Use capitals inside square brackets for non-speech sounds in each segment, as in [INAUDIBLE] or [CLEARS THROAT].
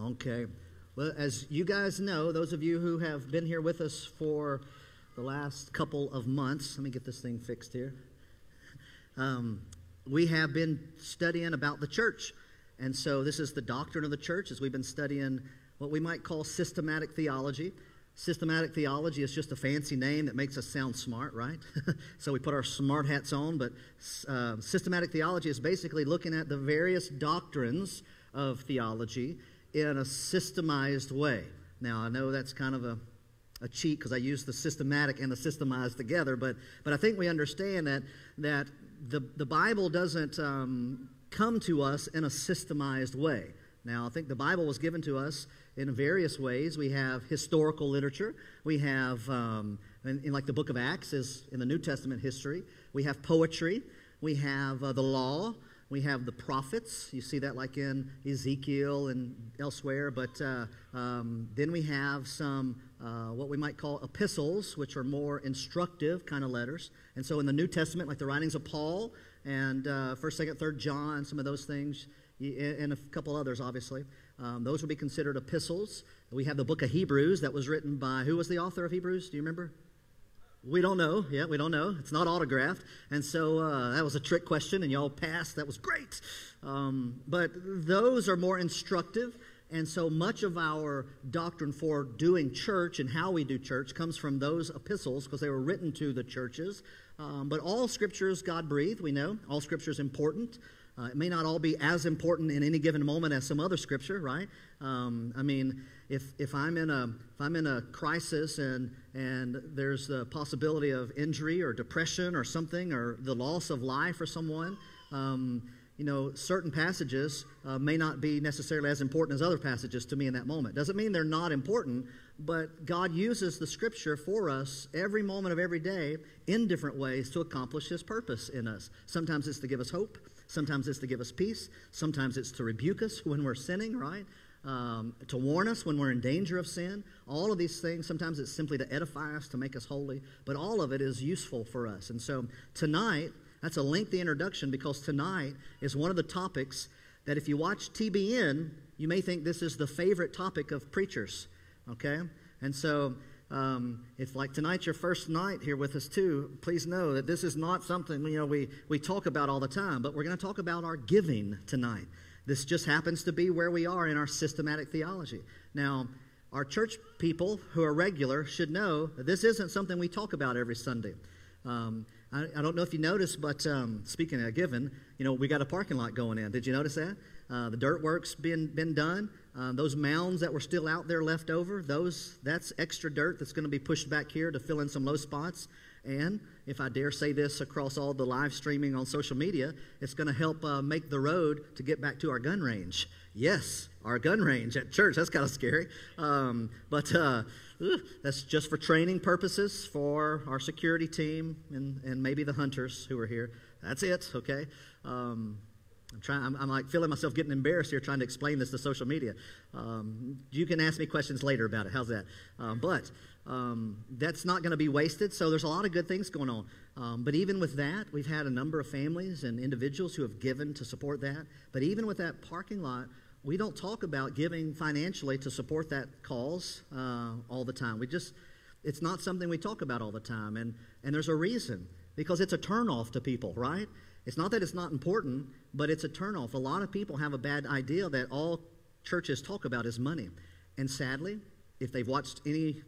Okay. Well, as you guys know, those of you who have been here with us for the last couple of months, let me get this thing fixed here. Um, we have been studying about the church. And so, this is the doctrine of the church as we've been studying what we might call systematic theology. Systematic theology is just a fancy name that makes us sound smart, right? [LAUGHS] so we put our smart hats on, but uh, systematic theology is basically looking at the various doctrines of theology in a systemized way. Now, I know that's kind of a, a cheat because I use the systematic and the systemized together, but, but I think we understand that, that the, the Bible doesn't um, come to us in a systemized way. Now, I think the Bible was given to us in various ways. We have historical literature. We have, um, in, in, like the book of Acts is in the New Testament history. We have poetry. We have uh, the law. We have the prophets. You see that like in Ezekiel and elsewhere. But uh, um, then we have some uh, what we might call epistles, which are more instructive kind of letters. And so in the New Testament, like the writings of Paul and uh, First, Second, Third John, some of those things, and a couple others, obviously. Um, those would be considered epistles. We have the book of Hebrews that was written by, who was the author of Hebrews? Do you remember? We don't know. Yeah, we don't know. It's not autographed. And so uh, that was a trick question, and y'all passed. That was great. Um, but those are more instructive. And so much of our doctrine for doing church and how we do church comes from those epistles because they were written to the churches. Um, but all scripture is God breathed, we know. All scripture is important. Uh, it may not all be as important in any given moment as some other scripture, right? Um, I mean, if, if, I'm in a, if I'm in a crisis and, and there's the possibility of injury or depression or something or the loss of life for someone, um, you know, certain passages uh, may not be necessarily as important as other passages to me in that moment. Doesn't mean they're not important, but God uses the scripture for us every moment of every day in different ways to accomplish His purpose in us. Sometimes it's to give us hope, Sometimes it's to give us peace. Sometimes it's to rebuke us [LAUGHS] when we're sinning, right? Um, to warn us when we're in danger of sin. All of these things, sometimes it's simply to edify us, to make us holy, but all of it is useful for us. And so tonight, that's a lengthy introduction because tonight is one of the topics that if you watch TBN, you may think this is the favorite topic of preachers, okay? And so um, if like tonight's your first night here with us too, please know that this is not something you know we, we talk about all the time, but we're going to talk about our giving tonight. This just happens to be where we are in our systematic theology. Now, our church people who are regular should know that this isn't something we talk about every Sunday. Um, I, I, don't know if you noticed, but um, speaking of giving, you know, we got a parking lot going in. Did you notice that? Uh, the dirt work's been, been done. Um, those mounds that were still out there left over, those that's extra dirt that's going to be pushed back here to fill in some low spots. And if I dare say this across all the live streaming on social media, it's going to help uh, make the road to get back to our gun range. Yes, our gun range at church. That's kind of scary. Um, but uh, that's just for training purposes for our security team and, and maybe the hunters who are here. That's it, okay? Um, I'm trying. I'm, I'm, like feeling myself getting embarrassed here trying to explain this to social media. Um, you can ask me questions later about it. How's that? Um, but um, that's not going to be wasted. So there's a lot of good things going on. Um, but even with that, we've had a number of families and individuals who have given to support that. But even with that parking lot, we don't talk about giving financially to support that cause uh, all the time. We just, it's not something we talk about all the time. And and there's a reason because it's a turnoff to people, right? It's not that it's not important, but it's a turnoff. A lot of people have a bad idea that all churches talk about is money. And sadly, if they've watched any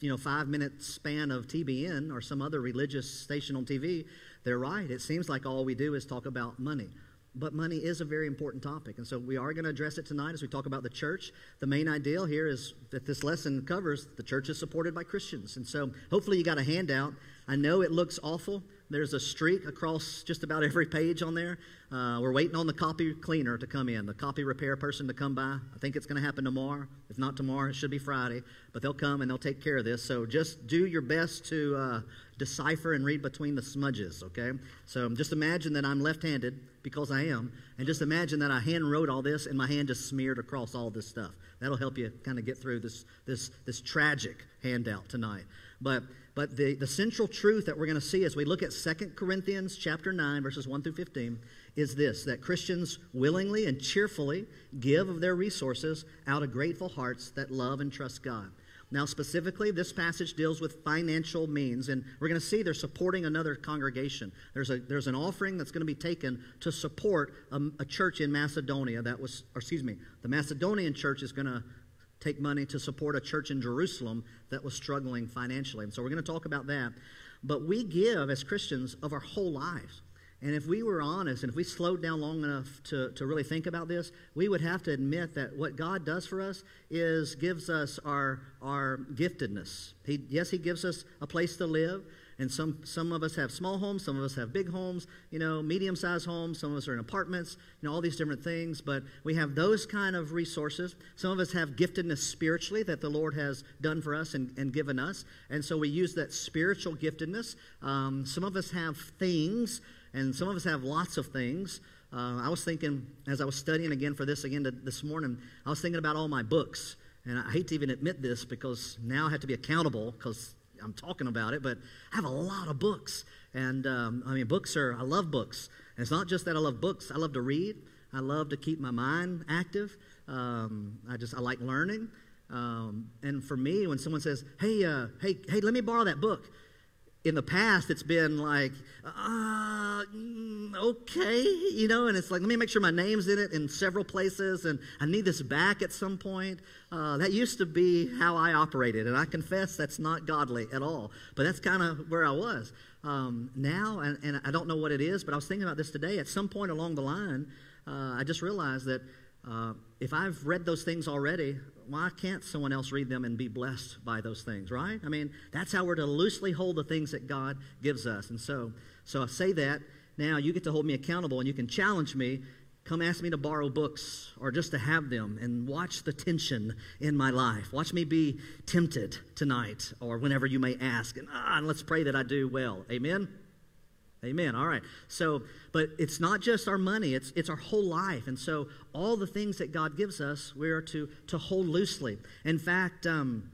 you know, five minute span of TBN or some other religious station on TV, they're right. It seems like all we do is talk about money. But money is a very important topic. And so we are going to address it tonight as we talk about the church. The main ideal here is that this lesson covers the church is supported by Christians. And so hopefully you got a handout. I know it looks awful. There's a streak across just about every page on there. Uh, we're waiting on the copy cleaner to come in, the copy repair person to come by. I think it's going to happen tomorrow. If not tomorrow, it should be Friday. But they'll come and they'll take care of this. So just do your best to uh, decipher and read between the smudges, okay? So just imagine that I'm left handed because I am. And just imagine that I hand wrote all this and my hand just smeared across all this stuff. That'll help you kind of get through this, this, this tragic handout tonight. But but the, the central truth that we're going to see as we look at 2 Corinthians chapter 9, verses 1 through 15, is this that Christians willingly and cheerfully give of their resources out of grateful hearts that love and trust God. Now, specifically, this passage deals with financial means, and we're going to see they're supporting another congregation. There's, a, there's an offering that's going to be taken to support a, a church in Macedonia that was, or excuse me, the Macedonian church is going to take money to support a church in Jerusalem that was struggling financially. And so we're going to talk about that. But we give as Christians of our whole lives. And if we were honest and if we slowed down long enough to, to really think about this, we would have to admit that what God does for us is gives us our, our giftedness. He, yes, He gives us a place to live. And some, some of us have small homes, some of us have big homes, you know, medium sized homes, some of us are in apartments, you know, all these different things. But we have those kind of resources. Some of us have giftedness spiritually that the Lord has done for us and, and given us. And so we use that spiritual giftedness. Um, some of us have things and some of us have lots of things. Uh, I was thinking, as I was studying again for this again to, this morning, I was thinking about all my books. And I hate to even admit this because now I have to be accountable because I'm talking about it, but I have a lot of books. And um, I mean, books are, I love books. And it's not just that I love books, I love to read, I love to keep my mind active. Um, I just, I like learning. Um, and for me, when someone says, hey, uh, hey, hey, let me borrow that book, in the past it's been like uh, okay you know and it's like let me make sure my name's in it in several places and i need this back at some point. Uh, that used to be how i operated and i confess that's not godly at all but that's kind of where i was. Um, now and, and, i don't know what it is but i was thinking about this today. At some point along the line uh, i just realized that uh, if I've read those things already, why can't someone else read them and be blessed by those things, right? I mean, that's how we're to loosely hold the things that God gives us. And so, so I say that. Now you get to hold me accountable and you can challenge me. Come ask me to borrow books or just to have them and watch the tension in my life. Watch me be tempted tonight or whenever you may ask. And, ah, and let's pray that I do well. Amen? Amen. All right. So, but it's not just our money, it's, it's our whole life. And so, all the things that God gives us, we are to, to hold loosely. In fact, um,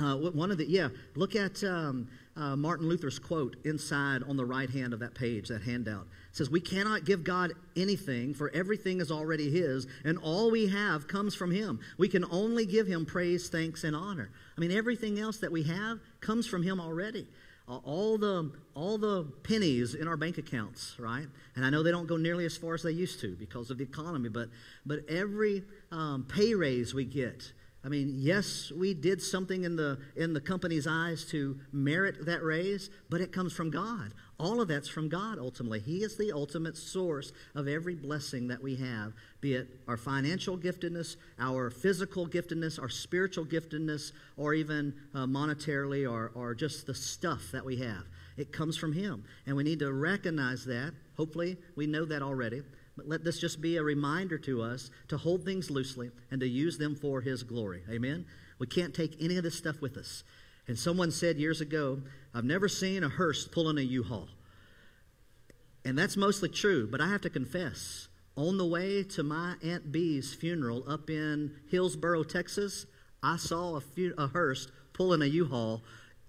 uh, one of the, yeah, look at um, uh, Martin Luther's quote inside on the right hand of that page, that handout. It says, We cannot give God anything, for everything is already His, and all we have comes from Him. We can only give Him praise, thanks, and honor. I mean, everything else that we have comes from Him already all the all the pennies in our bank accounts, right? And I know they don't go nearly as far as they used to because of the economy, but but every um, pay raise we get, I mean, yes, we did something in the in the company's eyes to merit that raise, but it comes from God. All of that's from God ultimately. He is the ultimate source of every blessing that we have, be it our financial giftedness, our physical giftedness, our spiritual giftedness, or even uh, monetarily or, or just the stuff that we have. It comes from Him. And we need to recognize that. Hopefully, we know that already. But let this just be a reminder to us to hold things loosely and to use them for His glory. Amen? We can't take any of this stuff with us. And someone said years ago, I've never seen a hearse pulling a U-Haul. And that's mostly true, but I have to confess, on the way to my Aunt Bee's funeral up in Hillsboro, Texas, I saw a, fu- a hearse pulling a U-Haul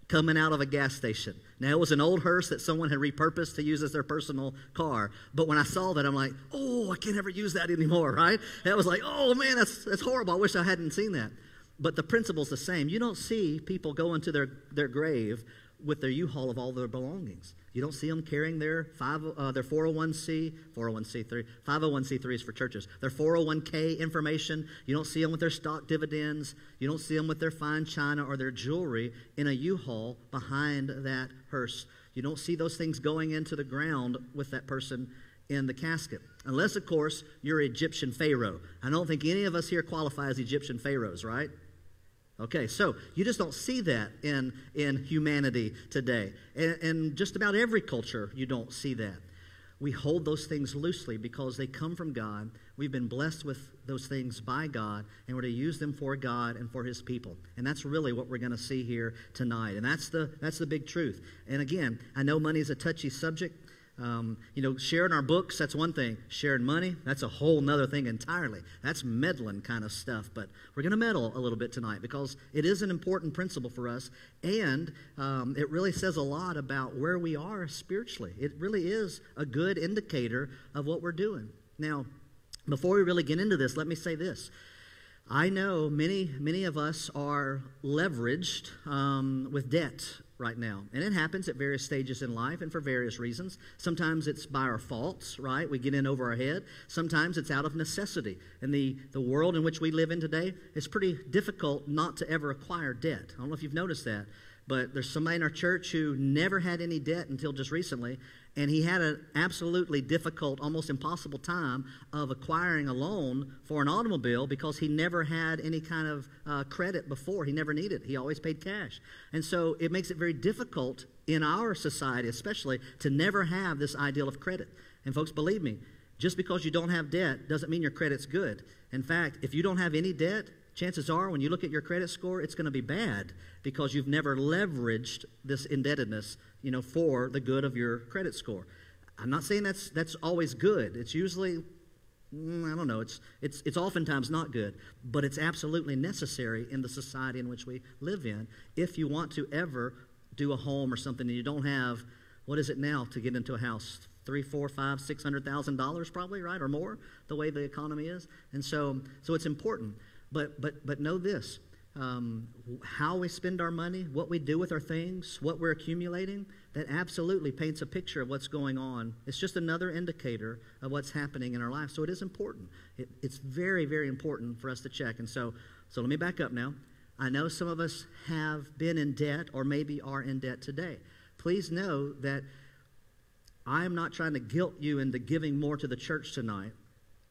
coming out of a gas station. Now, it was an old hearse that someone had repurposed to use as their personal car. But when I saw that, I'm like, oh, I can't ever use that anymore, [LAUGHS] right? That was like, oh, man, that's, that's horrible. I wish I hadn't seen that. But the principle's the same. You don't see people go into their, their grave with their U-Haul of all their belongings. You don't see them carrying their, five, uh, their 401c, 401c3, 501c3s for churches, their 401k information. You don't see them with their stock dividends. You don't see them with their fine china or their jewelry in a U-Haul behind that hearse. You don't see those things going into the ground with that person in the casket. Unless, of course, you're Egyptian Pharaoh. I don't think any of us here qualify as Egyptian Pharaohs, right? Okay, so you just don't see that in, in humanity today. And, just about every culture, you don't see that. We hold those things loosely because they come from God. We've been blessed with those things by God, and we're to use them for God and for His people. And that's really what we're going to see here tonight. And that's the, that's the big truth. And again, I know money is a touchy subject, Um, you know, sharing our books, that's one thing. Sharing money, that's a whole nother thing entirely. That's meddling kind of stuff. But we're going to meddle a little bit tonight because it is an important principle for us. And um, it really says a lot about where we are spiritually. It really is a good indicator of what we're doing. Now, before we really get into this, let me say this. I know many, many of us are leveraged um, with debt right now. And it happens at various stages in life and for various reasons. Sometimes it's by our faults, right? We get in over our head. Sometimes it's out of necessity. And the, the world in which we live in today, it's pretty difficult not to ever acquire debt. I don't know if you've noticed that. But there's somebody in our church who never had any debt until just recently, and he had an absolutely difficult, almost impossible time of acquiring a loan for an automobile because he never had any kind of uh, credit before. He never needed. He always paid cash. And so it makes it very difficult in our society, especially, to never have this ideal of credit. And folks, believe me, just because you don't have debt doesn't mean your credit's good. In fact, if you don't have any debt, chances are when you look at your credit score, it's going to be bad because you've never leveraged this indebtedness, you know, for the good of your credit score. I'm not saying that's that's always good. It's usually mm, I don't know, it's it's it's oftentimes not good, but it's absolutely necessary in the society in which we live in if you want to ever do a home or something and you don't have what is it now to get into a house? three, four, five, six hundred thousand dollars probably, right, or more, the way the economy is. And so so it's important. But, but, but know this um, how we spend our money, what we do with our things, what we're accumulating, that absolutely paints a picture of what's going on. It's just another indicator of what's happening in our life. So it is important. It, it's very, very important for us to check. And so, so let me back up now. I know some of us have been in debt or maybe are in debt today. Please know that I am not trying to guilt you into giving more to the church tonight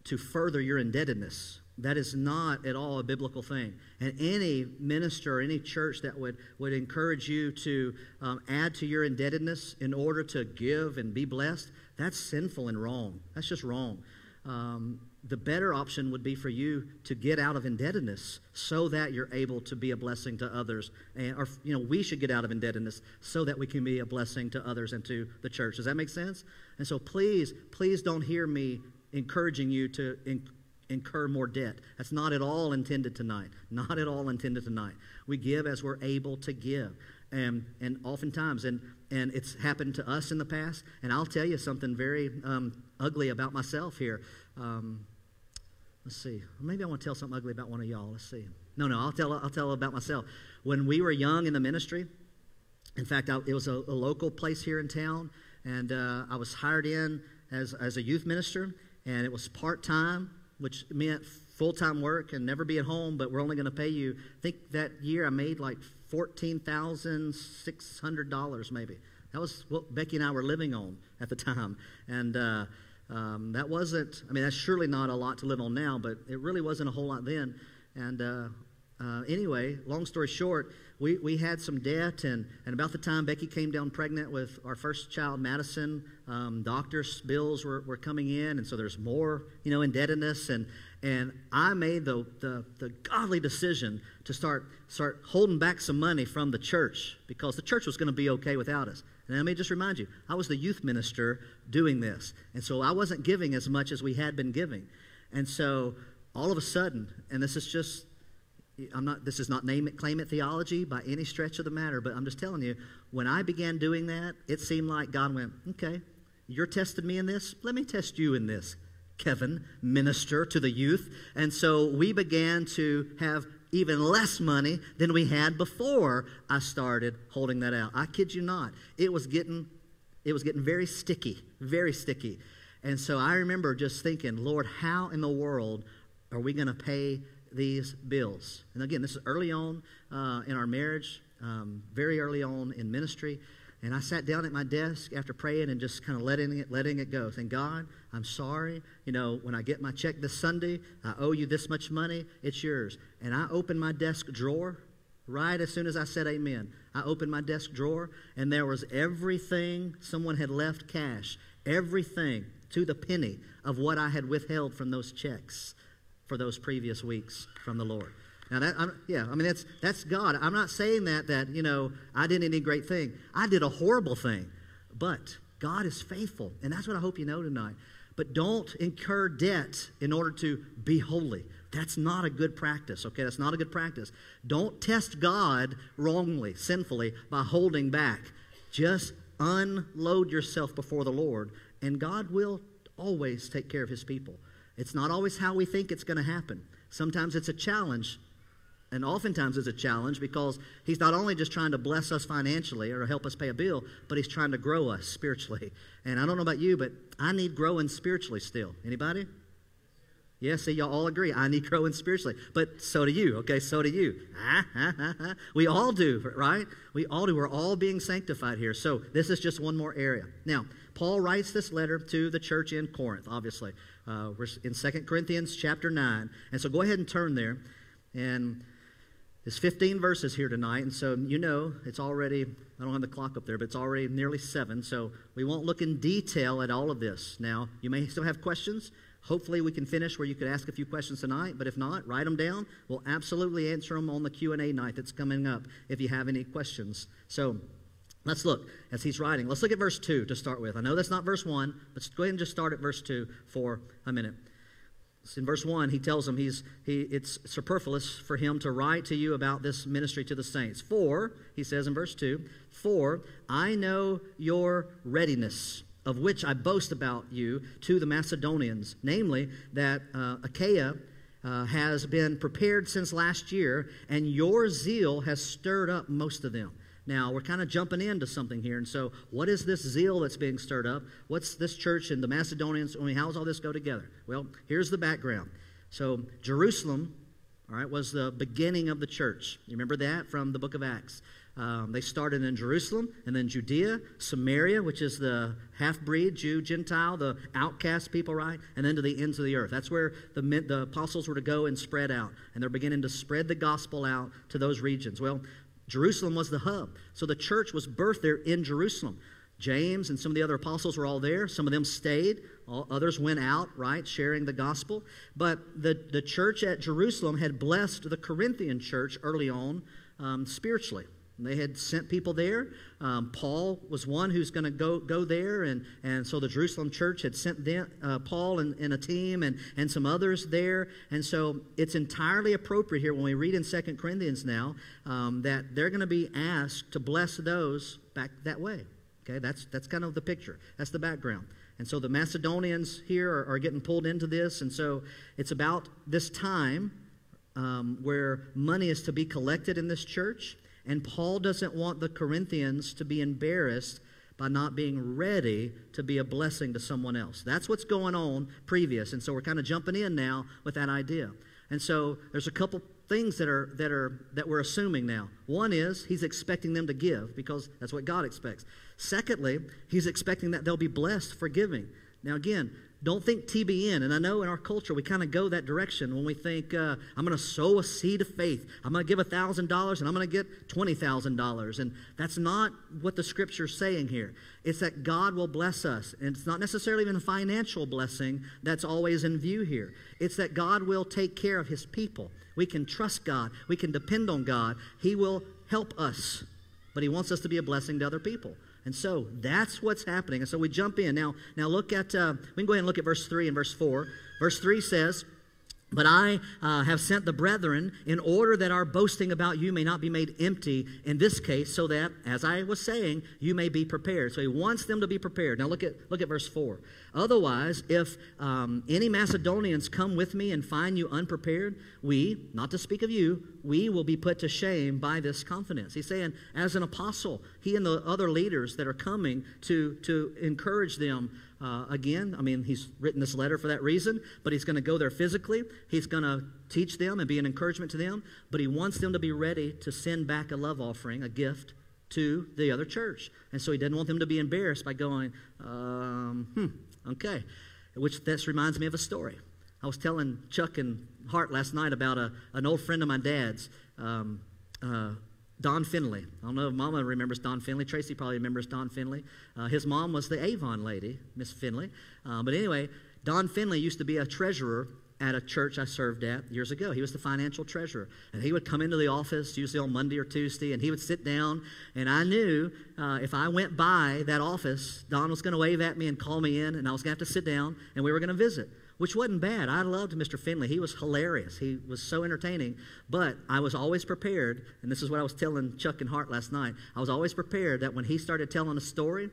to further your indebtedness. That is not at all a biblical thing. And any minister, or any church that would, would encourage you to um, add to your indebtedness in order to give and be blessed, that's sinful and wrong. That's just wrong. Um, the better option would be for you to get out of indebtedness so that you're able to be a blessing to others. And, or, you know, we should get out of indebtedness so that we can be a blessing to others and to the church. Does that make sense? And so please, please don't hear me encouraging you to incur more debt. That's not at all intended tonight. Not at all intended tonight. We give as we're able to give. And, and oftentimes, and, and it's happened to us in the past, and I'll tell you something very um, ugly about myself here. Um, let's see. Maybe I want to tell something ugly about one of y'all. Let's see. No, no, I'll tell, I'll tell about myself. When we were young in the ministry, in fact, I, it was a, a, local place here in town, and uh, I was hired in as, as a youth minister, and it was part time which meant full time work and never be at home, but we're only going to pay you. I think that year I made like $14,600 maybe. That was what Becky and I were living on at the time. And uh, um, that wasn't, I mean, that's surely not a lot to live on now, but it really wasn't a whole lot then. And uh, uh, anyway, long story short, we, we had some debt, and, and about the time Becky came down pregnant with our first child, Madison, um, doctors' bills were, were coming in, and so there's more, you know, indebtedness. And, and I made the, the, the godly decision to start, start holding back some money from the church because the church was going to be okay without us. And let me just remind you, I was the youth minister doing this. And so I wasn't giving as much as we had been giving. And so all of a sudden, and this is just I'm not, this is not name it, claim it theology by any stretch of the matter, but I'm just telling you, when I began doing that, it seemed like God went, okay, you're testing me in this, let me test you in this, Kevin, minister to the youth. And so we began to have even less money than we had before I started holding that out. I kid you not. It was getting, it was getting very sticky, very sticky. And so I remember just thinking, Lord, how in the world are we going to pay these bills. And again, this is early on uh, in our marriage, um, very early on in ministry. And I sat down at my desk after praying and just kind of letting it, letting it go. Saying, God, I'm sorry. You know, when I get my check this Sunday, I owe you this much money. It's yours. And I opened my desk drawer right as soon as I said amen. I opened my desk drawer, and there was everything someone had left cash, everything to the penny of what I had withheld from those checks for those previous weeks from the Lord. Now that I'm, yeah, I mean that's that's God. I'm not saying that that you know I did any great thing. I did a horrible thing, but God is faithful. And that's what I hope you know tonight. But don't incur debt in order to be holy. That's not a good practice, okay? That's not a good practice. Don't test God wrongly, sinfully, by holding back. Just unload yourself before the Lord, and God will always take care of his people. It's not always how we think it's going to happen. Sometimes it's a challenge, and oftentimes it's a challenge because he's not only just trying to bless us financially or help us pay a bill, but he's trying to grow us spiritually. And I don't know about you, but I need growing spiritually still. Anybody? Yeah, see, y'all all agree. I need growing spiritually. But so do you, okay? So do you. [LAUGHS] we all do, right? We all do. We're all being sanctified here. So this is just one more area. Now, Paul writes this letter to the church in Corinth, obviously. Uh, we're in 2 Corinthians chapter 9. And so go ahead and turn there. And there's 15 verses here tonight. And so you know it's already, I don't have the clock up there, but it's already nearly 7. So we won't look in detail at all of this. Now, you may still have questions. Hopefully we can finish where you could ask a few questions tonight, but if not, write them down. We'll absolutely answer them on the Q&A night that's coming up if you have any questions. So let's look as he's writing. Let's look at verse 2 to start with. I know that's not verse 1, but go ahead and just start at verse 2 for a minute. In verse 1, he tells them he's, he, it's superfluous for him to write to you about this ministry to the saints. For, he says in verse 2, for I know your readiness of which I boast about you to the Macedonians, namely that uh, Achaia uh, has been prepared since last year, and your zeal has stirred up most of them. Now, we're kind of jumping into something here. And so, what is this zeal that's being stirred up? What's this church and the Macedonians? I mean, how does all this go together? Well, here's the background. So, Jerusalem, all right, was the beginning of the church. You remember that from the book of Acts. Um, they started in Jerusalem and then Judea, Samaria, which is the half breed, Jew, Gentile, the outcast people, right? And then to the ends of the earth. That's where the, the apostles were to go and spread out. And they're beginning to spread the gospel out to those regions. Well, Jerusalem was the hub. So the church was birthed there in Jerusalem. James and some of the other apostles were all there. Some of them stayed. All, others went out, right, sharing the gospel. But the, the church at Jerusalem had blessed the Corinthian church early on um, spiritually. They had sent people there. Um, Paul was one who's going to go go there, and, and so the Jerusalem church had sent them, uh, Paul and, and, a team and, and some others there. And so it's entirely appropriate here when we read in Second Corinthians now um, that they're going to be asked to bless those back that way. Okay, that's, that's kind of the picture, that's the background. And so the Macedonians here are, are getting pulled into this, and so it's about this time um, where money is to be collected in this church. And Paul doesn't want the Corinthians to be embarrassed by not being ready to be a blessing to someone else. That's what's going on previous. And so we're kind of jumping in now with that idea. And so there's a couple things that are that are that we're assuming now. One is he's expecting them to give because that's what God expects. Secondly, he's expecting that they'll be blessed for giving. Now again, don't think TBN. And I know in our culture we kind of go that direction when we think, uh, I'm going to sow a seed of faith. I'm going to give $1,000 and I'm going to get $20,000. And that's not what the scripture's saying here. It's that God will bless us. And it's not necessarily even a financial blessing that's always in view here. It's that God will take care of his people. We can trust God, we can depend on God. He will help us, but he wants us to be a blessing to other people. And so that's what's happening. And so we jump in. Now, now look at, uh, we can go ahead and look at verse 3 and verse 4. Verse 3 says, but I uh, have sent the brethren in order that our boasting about you may not be made empty in this case, so that, as I was saying, you may be prepared. So he wants them to be prepared. Now look at, look at verse 4. Otherwise, if um, any Macedonians come with me and find you unprepared, we, not to speak of you, we will be put to shame by this confidence. He's saying, as an apostle, he and the other leaders that are coming to, to encourage them uh, again. I mean, he's written this letter for that reason, but he's going to go there physically. He's going to teach them and be an encouragement to them, but he wants them to be ready to send back a love offering, a gift to the other church. And so he doesn't want them to be embarrassed by going, um, hmm, okay. Which this reminds me of a story. I was telling Chuck and Hart last night about a, an old friend of my dad's. Um, uh, Don Finley. I don't know if Mama remembers Don Finley. Tracy probably remembers Don Finley. Uh, his mom was the Avon lady, Miss Finley. Uh, but anyway, Don Finley used to be a treasurer at a church I served at years ago. He was the financial treasurer. And he would come into the office, usually on Monday or Tuesday, and he would sit down. And I knew uh, if I went by that office, Don was going to wave at me and call me in, and I was going to have to sit down, and we were going to visit which wasn't bad. I loved Mr. Finley. He was hilarious. He was so entertaining. But I was always prepared, and this is what I was telling Chuck and Hart last night. I was always prepared that when he started telling a story,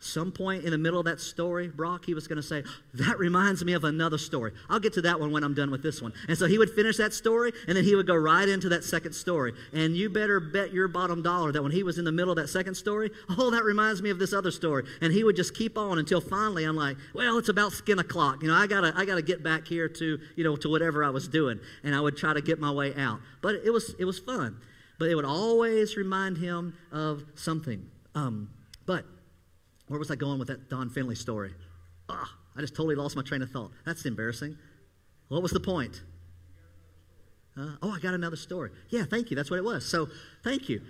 some point in the middle of that story, Brock, he was going to say, That reminds me of another story. I'll get to that one when I'm done with this one. And so he would finish that story, and then he would go right into that second story. And you better bet your bottom dollar that when he was in the middle of that second story, oh, that reminds me of this other story. And he would just keep on until finally I'm like, Well, it's about skin o'clock. You know, I gotta I gotta get back here to, you know, to whatever I was doing. And I would try to get my way out. But it was it was fun. But it would always remind him of something. Um, but where was I going with that Don Finley story? Ah, I just totally lost my train of thought. That's embarrassing. What was the point? Uh, oh, I got another story. Yeah, thank you. That's what it was. So, thank you.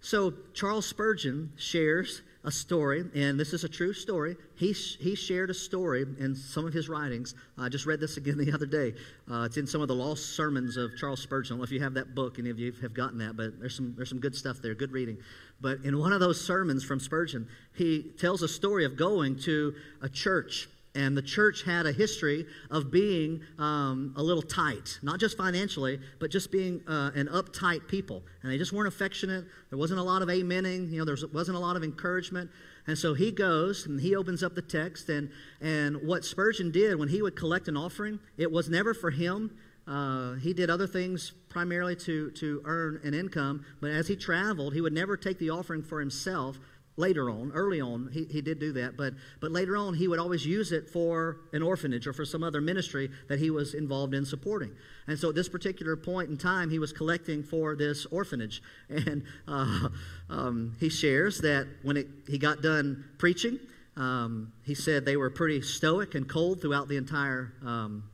So, Charles Spurgeon shares a story, and this is a true story. He, sh- he shared a story in some of his writings. I just read this again [LAUGHS] the other day. Uh, it's in some of the lost sermons of Charles Spurgeon. I don't know if you have that book, any of you have gotten that, but there's some, there's some good stuff there, good reading. But in one of those sermons from Spurgeon, he tells a story of going to a church and the church had a history of being um, a little tight, not just financially, but just being uh, an uptight people. And they just weren't affectionate. There wasn't a lot of amening, you know, there wasn't a lot of encouragement. And so he goes and he opens up the text. And, and what Spurgeon did when he would collect an offering, it was never for him. Uh, he did other things primarily to, to earn an income, but as he traveled, he would never take the offering for himself later on, early on, he, he did do that, but, but later on, he would always use it for an orphanage or for some other ministry that he was involved in supporting. And so at this particular point in time, he was collecting for this orphanage. [LAUGHS] And uh, um, he shares that when it, he got done preaching, um, he said they were pretty stoic and cold throughout the entire um,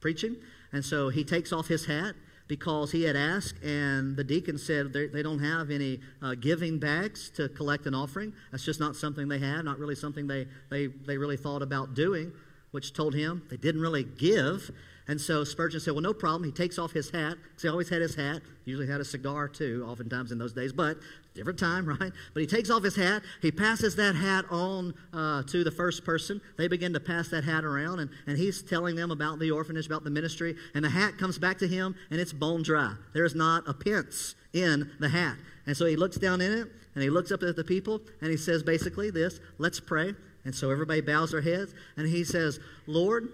preaching. And so he takes off his hat because he had asked, and the deacon said they, don't have any uh, giving bags to collect an offering. That's just not something they had, not really something they, they, they really thought about doing, which told him they didn't really give. And so Spurgeon said, Well, no problem. He takes off his hat, because he always had his hat. Usually had a cigar too, oftentimes in those days, but different time, [LAUGHS] right? But he takes off his hat. He passes that hat on uh, to the first person. They begin to pass that hat around, and, and he's telling them about the orphanage, about the ministry. And the hat comes back to him, and it's bone dry. There's not a pence in the hat. And so he looks down in it, and he looks up at the people, and he says basically this Let's pray. And so everybody bows their heads, and he says, Lord,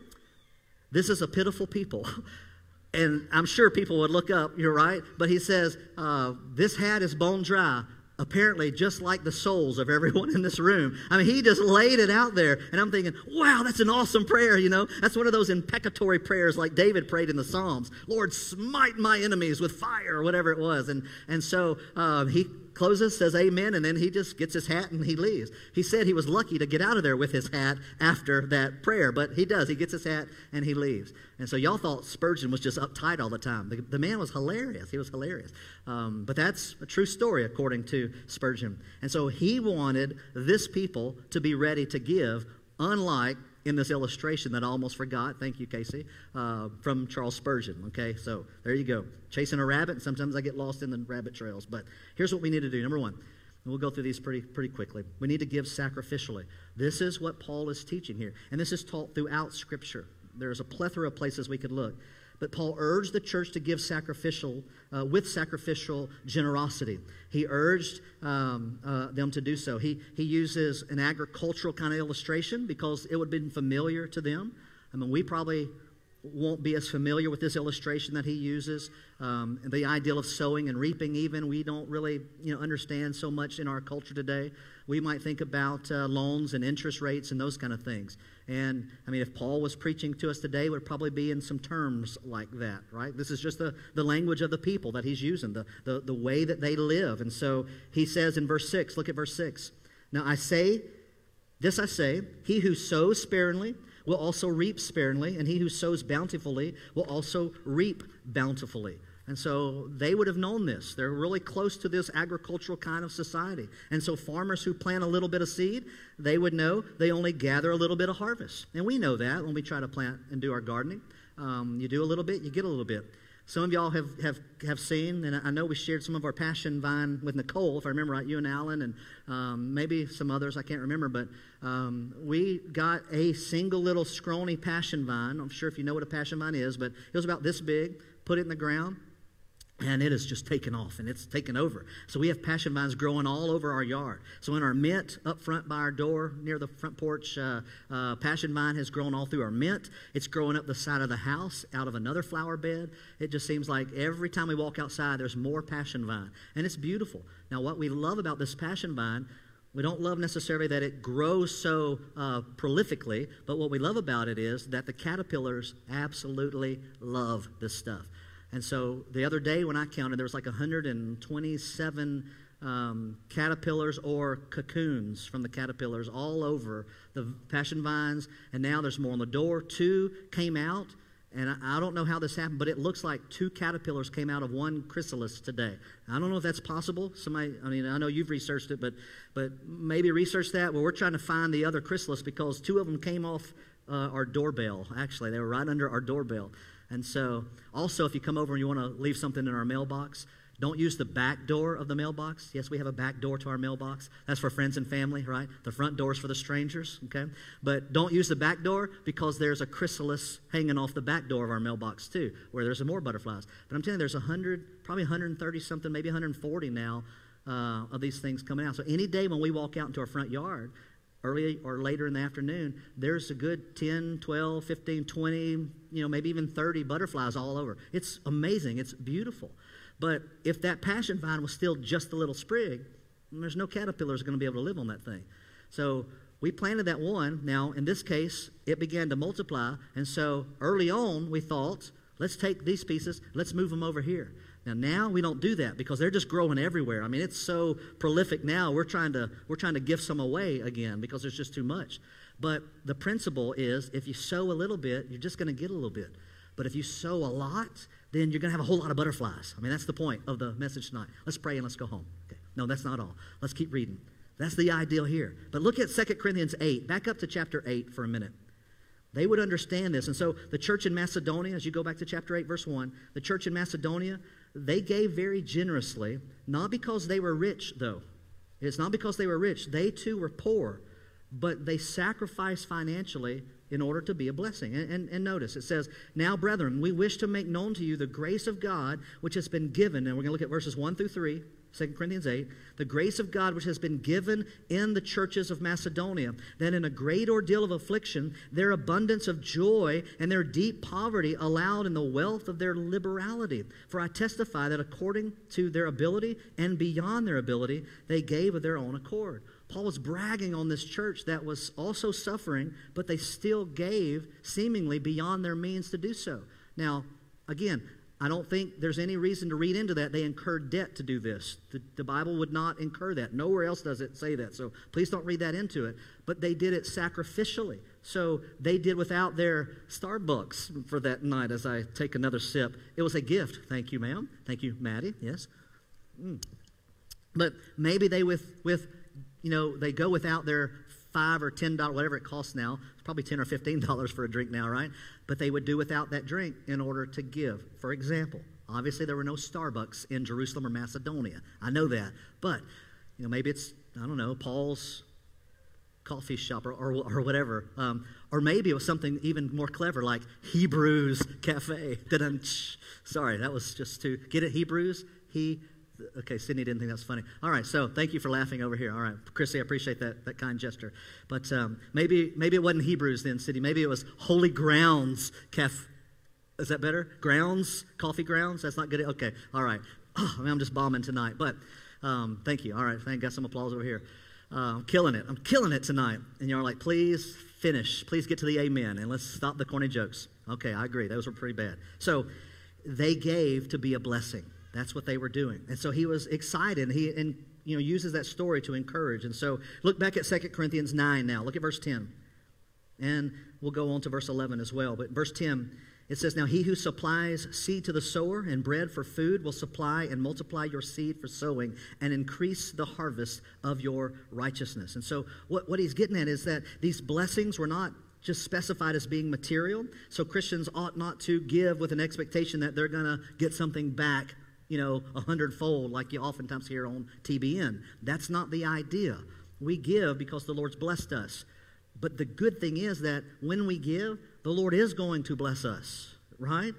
this is a pitiful people. [LAUGHS] And I'm sure people would look up, you're right. But he says, uh, This hat is bone dry, apparently just like the souls of everyone [LAUGHS] in this room. I mean, he just laid it out there. And I'm thinking, wow, that's an awesome prayer, you know? That's one of those imprecatory prayers like David prayed in the Psalms Lord, smite my enemies with fire, or whatever it was. And, and so uh, he closes, says amen, and then he just gets his hat and he leaves. He said he was lucky to get out of there with his hat after that prayer, but he does. He gets his hat and he leaves. And so y'all thought Spurgeon was just uptight all the time. The, the man was hilarious. He was hilarious. Um, but that's a true story according to Spurgeon. And so he wanted this people to be ready to give, unlike in this illustration that I almost forgot. Thank you, Casey, uh, from Charles Spurgeon. Okay, so there you go. Chasing a rabbit. Sometimes I get lost in the rabbit trails. But here's what we need to do. Number one, and we'll go through these pretty, pretty quickly. We need to give sacrificially. This is what Paul is teaching here. And this is taught throughout Scripture. There's a plethora of places we could look. But Paul urged the church to give sacrificial, uh, with sacrificial generosity. He urged um, uh, them to do so. He, he uses an agricultural kind of illustration because it would have been familiar to them. I mean, we probably won't be as familiar with this illustration that he uses. Um, the ideal of sowing and reaping, even, we don't really you know, understand so much in our culture today. We might think about uh, loans and interest rates and those kind of things. And I mean, if Paul was preaching to us today, would probably be in some terms like that, right? This is just the, the language of the people that he's using, the, the, the way that they live. And so he says in verse 6, look at verse 6. Now I say, this I say, he who sows sparingly will also reap sparingly, and he who sows bountifully will also reap bountifully. And so they would have known this. They're really close to this agricultural kind of society. And so farmers who plant a little bit of seed, they would know they only gather a little bit of harvest. And we know that when we try to plant and do our gardening. Um, you do a little bit, you get a little bit. Some of y'all have, have, have seen, and I know we shared some of our passion vine with Nicole, if I remember right, you and Alan, and um, maybe some others, I can't remember, but um, we got a single little scrawny passion vine. I'm sure if you know what a passion vine is, but it was about this big, put it in the ground, and it has just taken off and it's taken over. So we have passion vines growing all over our yard. So in our mint up front by our door near the front porch, uh, uh, passion vine has grown all through our mint. It's growing up the side of the house out of another flower bed. It just seems like every time we walk outside, there's more passion vine, and it's beautiful. Now, what we love about this passion vine. We don't love necessarily that it grows so uh, prolifically, but what we love about it is that the caterpillars absolutely love this stuff. And so the other day when I counted, there was like 127 um, caterpillars or cocoons from the caterpillars all over the passion vines. And now there's more on the door. Two came out. And I, don't know how this happened, but it looks like two caterpillars came out of one chrysalis today. I don't know if that's possible. Somebody, I mean, I know you've researched it, but but maybe research that. Well, we're trying to find the other chrysalis because two of them came off uh, our doorbell. Actually, they were right under our doorbell. And so, also, if you come over and you want to leave something in our mailbox, don't use the back door of the mailbox. Yes, we have a back door to our mailbox. That's for friends and family, right? The front door is for the strangers, okay? But don't use the back door because there's a chrysalis hanging off the back door of our mailbox, too, where there's some more butterflies. But I'm telling you, there's 100, probably 130 something, maybe 140 now uh, of these things coming out. So any day when we walk out into our front yard, early or later in the afternoon, there's a good 10, 12, 15, 20, you know, maybe even 30 butterflies all over. It's amazing. It's beautiful. But if that passion vine was still just a little sprig, there's no caterpillars going to be able to live on that thing. So we planted that one. Now, in this case, it began to multiply. And so early on, we thought, let's take these pieces, let's move them over here. Now, now we don't do that because they're just growing everywhere. I mean, it's so prolific now. We're trying to we're trying to give some away again because there's just too much. But the principle is, if you sow a little bit, you're just going to get a little bit. But if you sow a lot, then you're going to have a whole lot of butterflies. I mean, that's the point of the message tonight. Let's pray and let's go home. Okay. No, that's not all. Let's keep reading. That's the ideal here. But look at 2 Corinthians 8. Back up to chapter 8 for a minute. They would understand this. And so the church in Macedonia, as you go back to chapter 8, verse 1, the church in Macedonia, they gave very generously, not because they were rich, though. It's not because they were rich. They too were poor, but they sacrificed financially in order to be a blessing. And, and, and, notice, it says, Now, brethren, we wish to make known to you the grace of God which has been given. And we're going to look at verses 1 through 3. 2 Corinthians 8, the grace of God which has been given in the churches of Macedonia, that in a great ordeal of affliction, their abundance of joy and their deep poverty allowed in the wealth of their liberality. For I testify that according to their ability and beyond their ability, they gave of their own accord. Paul was bragging on this church that was also suffering, but they still gave seemingly beyond their means to do so. Now, again, I don't think there's any reason to read into that they incurred debt to do this. The, the, Bible would not incur that. Nowhere else does it say that. So please don't read that into it. But they did it sacrificially. So they did without their Starbucks for that night as I take another sip. It was a gift. Thank you, ma'am. Thank you, Maddie. Yes. Mm. But maybe they with with you know they go without their five or ten dollars, whatever it costs now. It's probably ten or fifteen [LAUGHS] dollars for a drink now, right? But they would do without that drink in order to give. For example, obviously there were no Starbucks in Jerusalem or Macedonia. I know that, but you know maybe it's I don't know Paul's coffee shop or, or, or whatever. Um, or maybe it was something even more clever like Hebrews Cafe. [LAUGHS] Sorry, that was just to get it Hebrews. He Okay, Sydney didn't think that was funny. All right, so thank you for laughing over here. All right, Chrissy, I appreciate that, that kind gesture. But um, maybe maybe it wasn't Hebrews then, Sydney. Maybe it was Holy Grounds Cafe. Is that better? Grounds? Coffee grounds? That's not good. Okay, all right. Oh, [SIGHS] I mean, I'm just bombing tonight. But um, thank you. All right, thank got some applause over here. Uh, I'm killing it. I'm killing it tonight. And you're like, please finish. Please get to the amen and let's stop the corny jokes. Okay, I agree. Those were pretty bad. So they gave to be a blessing. That's what they were doing. And so he was excited. He and you know uses that story to encourage. And so look back at 2 Corinthians 9 now. Look at verse 10. And we'll go on to verse 11 as well. But verse 10, it says, Now he who supplies seed to the sower and bread for food will supply and multiply your seed for sowing and increase the harvest of your righteousness. And so what, what he's getting at is that these blessings were not just specified as being material. So Christians ought not to give with an expectation that they're going to get something back, you know, a hundredfold, like you oftentimes hear on TBN. That's not the idea. We give because the Lord's blessed us. But the good thing is that when we give, the Lord is going to bless us, right?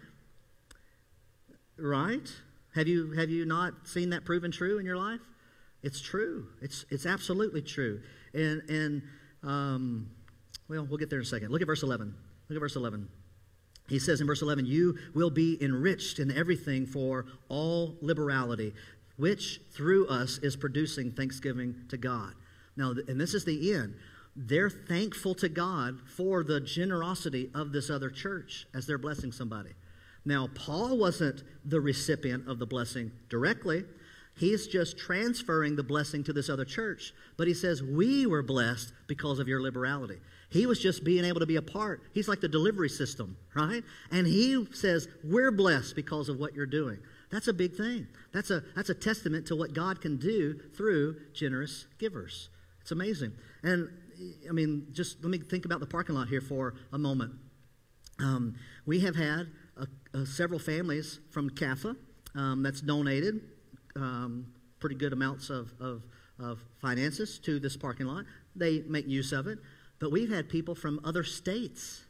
Right? Have you have you not seen that proven true in your life? It's true. It's it's absolutely true. And and um, well, we'll get there in a second. Look at verse 11. Look at verse 11. He says in verse 11, You will be enriched in everything for all liberality, which through us is producing thanksgiving to God. Now, and this is the end. They're thankful to God for the generosity of this other church as they're blessing somebody. Now, Paul wasn't the recipient of the blessing directly. He's just transferring the blessing to this other church. But he says, We were blessed because of your liberality. He was just being able to be a part. He's like the delivery system, right? And he says, We're blessed because of what you're doing. That's a big thing. That's a, that's a testament to what God can do through generous givers. It's amazing. And I mean, just let me think about the parking lot here for a moment. Um, we have had a, a several families from CAFA um, that's donated um, pretty good amounts of, of, of finances to this parking lot. They make use of it. But we've had people from other states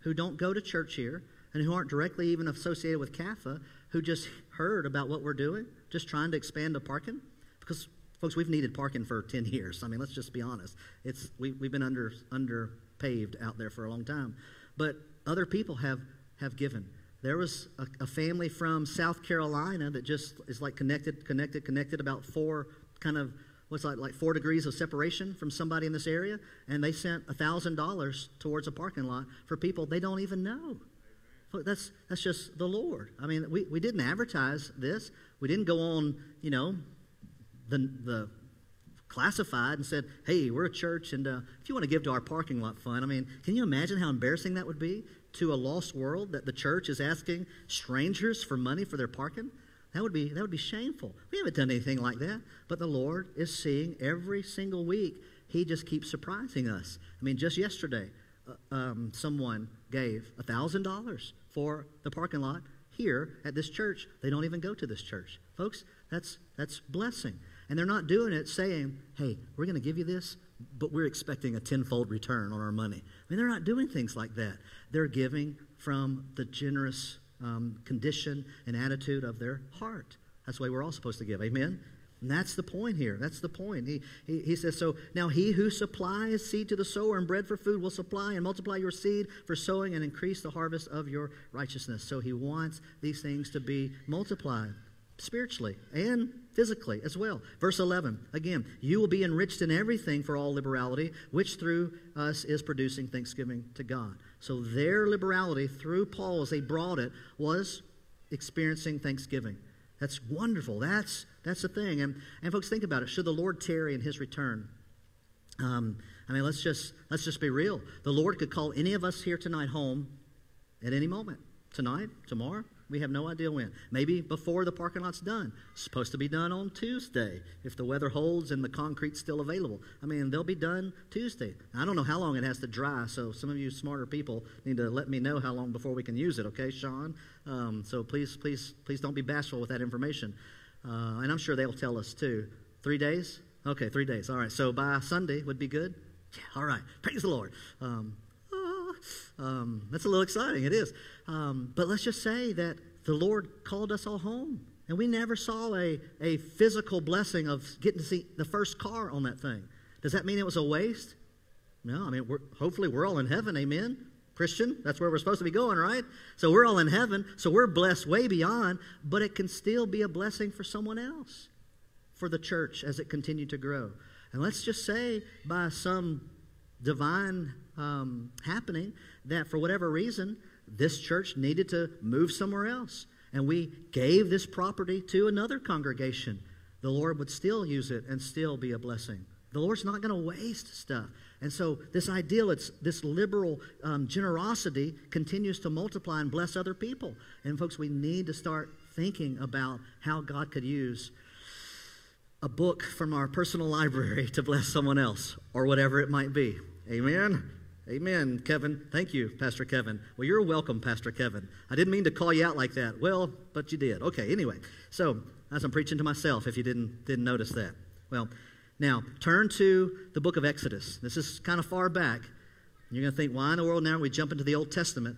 who don't go to church here and who aren't directly even associated with CAFA who just heard about what we're doing, just trying to expand the parking. Because, folks, we've needed parking for 10 years. I mean, let's just be honest. It's, we, we've been under, under paved out there for a long time. But other people have, have given. There was a, a, family from South Carolina that just is like connected, connected, connected about four kind of what's like like four degrees of separation from somebody in this area, and they sent a thousand dollars towards a parking lot for people they don't even know. That's that's just the Lord. I mean, we, we didn't advertise this. We didn't go on, you know, the the classified and said, "Hey, we're a church, and uh, if you want to give to our parking lot fund, I mean, can you imagine how embarrassing that would be to a lost world that the church is asking strangers for money for their parking? That would be that would be shameful. We haven't done anything like that, but the Lord is seeing every single week. He just keeps surprising us. I mean, just yesterday, uh, um, someone gave a thousand dollars for the parking lot here at this church. They don't even go to this church, folks. That's that's blessing, and they're not doing it saying, "Hey, we're going to give you this but we're expecting a tenfold return on our money. I mean, they're not doing things like that. They're giving from the generous um, condition and attitude of their heart. That's the way we're all supposed to give. Amen? And that's the point here. That's the point. He, he, he, says, So now he who supplies seed to the sower and bread for food will supply and multiply your seed for sowing and increase the harvest of your righteousness. So he wants these things to be multiplied spiritually and physically as well. Verse 11, again, you will be enriched in everything for all liberality, which through us is producing thanksgiving to God. So their liberality through Paul, as they brought it, was experiencing thanksgiving. That's wonderful. That's that's the thing. And and folks, think about it. Should the Lord tarry in His return? Um, I mean, let's just let's just be real. The Lord could call any of us here tonight home at any moment. Tonight, tomorrow, we have no idea when. Maybe before the parking lot's done. Supposed to be done on Tuesday if the weather holds and the concrete's still available. I mean, they'll be done Tuesday. I don't know how long it has to dry, so some of you smarter people need to let me know how long before we can use it, okay, Sean? Um, so please, please, please don't be bashful with that information. Uh, and I'm sure they'll tell us too. Three days? Okay, three days. All right, so by Sunday would be good? Yeah, all right. Praise the Lord. Um, um, that's a little exciting. It is. Um, but let's just say that the Lord called us all home. And we never saw a, a physical blessing of getting to see the first car on that thing. Does that mean it was a waste? No, I mean, we're, hopefully we're all in heaven, amen? Christian, that's where we're supposed to be going, right? So we're all in heaven, so we're blessed way beyond, but it can still be a blessing for someone else, for the church as it continued to grow. And let's just say by some divine um, happening that for whatever reason, this church needed to move somewhere else. And we gave this property to another congregation. The Lord would still use it and still be a blessing. The Lord's not going to waste stuff. And so, this ideal, it's this liberal um, generosity continues to multiply and bless other people. And, folks, we need to start thinking about how God could use a book from our personal [LAUGHS] library to bless someone else or whatever it might be. Amen? Amen, Kevin. Thank you, Pastor Kevin. Well, you're welcome, Pastor Kevin. I didn't mean to call you out like that. Well, but you did. Okay, anyway. So, as I'm preaching to myself, if you didn't didn't notice that. Well, now turn to the book of Exodus. This is kind of far back. You're going to think, why in the world now we jump into the Old Testament?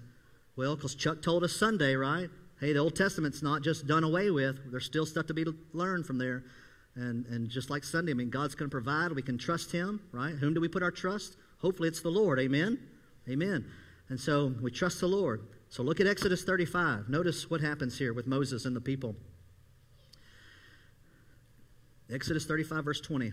Well, because Chuck told us Sunday, right? Hey, the Old Testament's not just done away with. There's still stuff to be learned from there. And, and just like Sunday, I mean, God's going to provide. We can trust Him, right? Whom do we put our trust? Hopefully, it's the Lord. Amen? Amen. And so we trust the Lord. So look at Exodus 35. Notice what happens here with Moses and the people. Exodus 35, verse 20.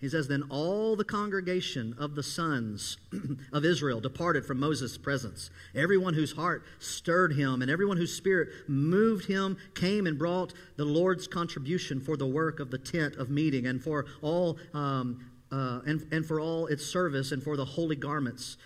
He says, Then all the congregation of the sons [CLEARS THROAT] of Israel departed from Moses' presence. Everyone whose heart stirred him and everyone whose spirit moved him came and brought the Lord's contribution for the work of the tent of meeting and for all. Um, uh, and, and for all its service and for the holy garments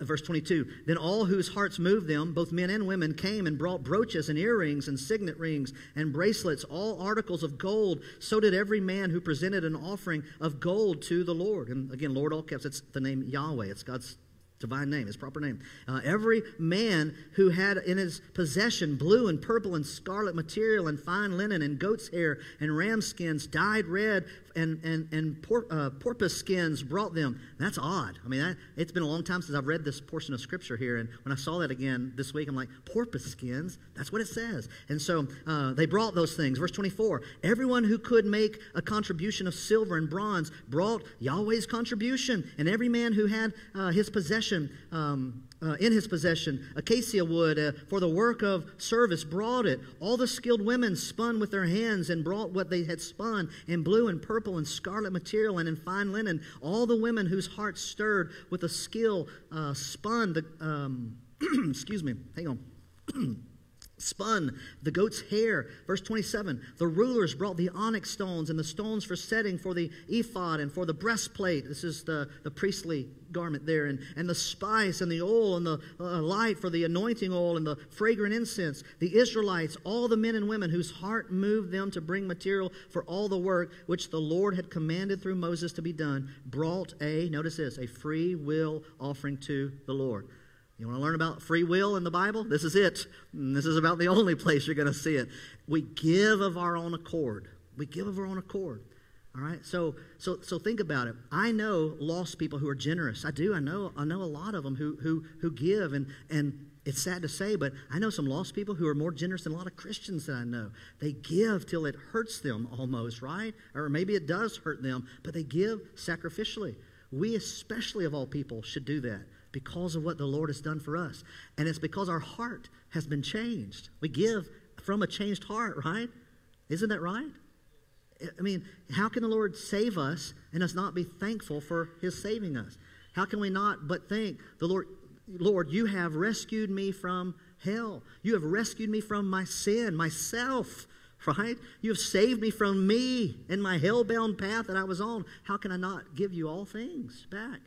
verse 22 Then all whose hearts moved them, both men and women, came and brought brooches and earrings and signet rings and bracelets, all articles of gold. So did every man who presented an offering of gold to the Lord. And again, Lord all caps, it's the name Yahweh, it's God's divine name, his proper name. Uh, every man who had in his possession blue and purple and scarlet material and fine linen and goat's hair and ram skins dyed red and, and, and por, uh, porpoise skins brought them. That's odd. I mean, it's been a long time since I've read this portion of scripture here. And when I saw that again this week, I'm like, porpoise skins? That's what it says. And so uh, they brought those things. Verse 24 Everyone who could make a contribution of silver and bronze brought Yahweh's contribution. And every man who had uh, his possession, um, uh, in his possession, acacia wood uh, for the work of service, brought it. All the skilled women spun with their hands and brought what they had spun in blue and purple and scarlet material and in fine linen. All the women whose hearts stirred with a skill uh, spun the, um, [CLEARS THROAT] excuse me, hang on. [CLEARS THROAT] spun the goat's hair. Verse 27 The rulers brought the onyx stones and the stones for setting for the ephod and for the breastplate. This is the, the priestly garment there. And, and the spice and the oil and the uh, light for the anointing oil and the fragrant incense. The Israelites, all the men and women whose heart moved them to bring material for all the work which the Lord had commanded through Moses to be done, brought a, notice this, a free will offering to the Lord. You want to learn about free will in the Bible? This is it. This is about the only place you're going to see it. We give of our own accord. We give of our own accord. All right. So so so think about it. I know lost people who are generous. I do. I know I know a lot of them who who who give and and it's sad to say, but I know some lost people who are more generous than a lot of Christians that I know. They give till it hurts them almost, right? Or maybe it does hurt them, but they give sacrificially. We, especially of all people, should do that because of what the Lord has done for us. And it's because our heart has been changed. We give from a changed heart, right? Isn't that right? I mean, how can the Lord save us and us not be thankful for his saving us? How can we not but think, the Lord, Lord, you have rescued me from hell. You have rescued me from my sin, myself, right? You have saved me from me and my hell-bound path that I was on. How can I not give you all things back?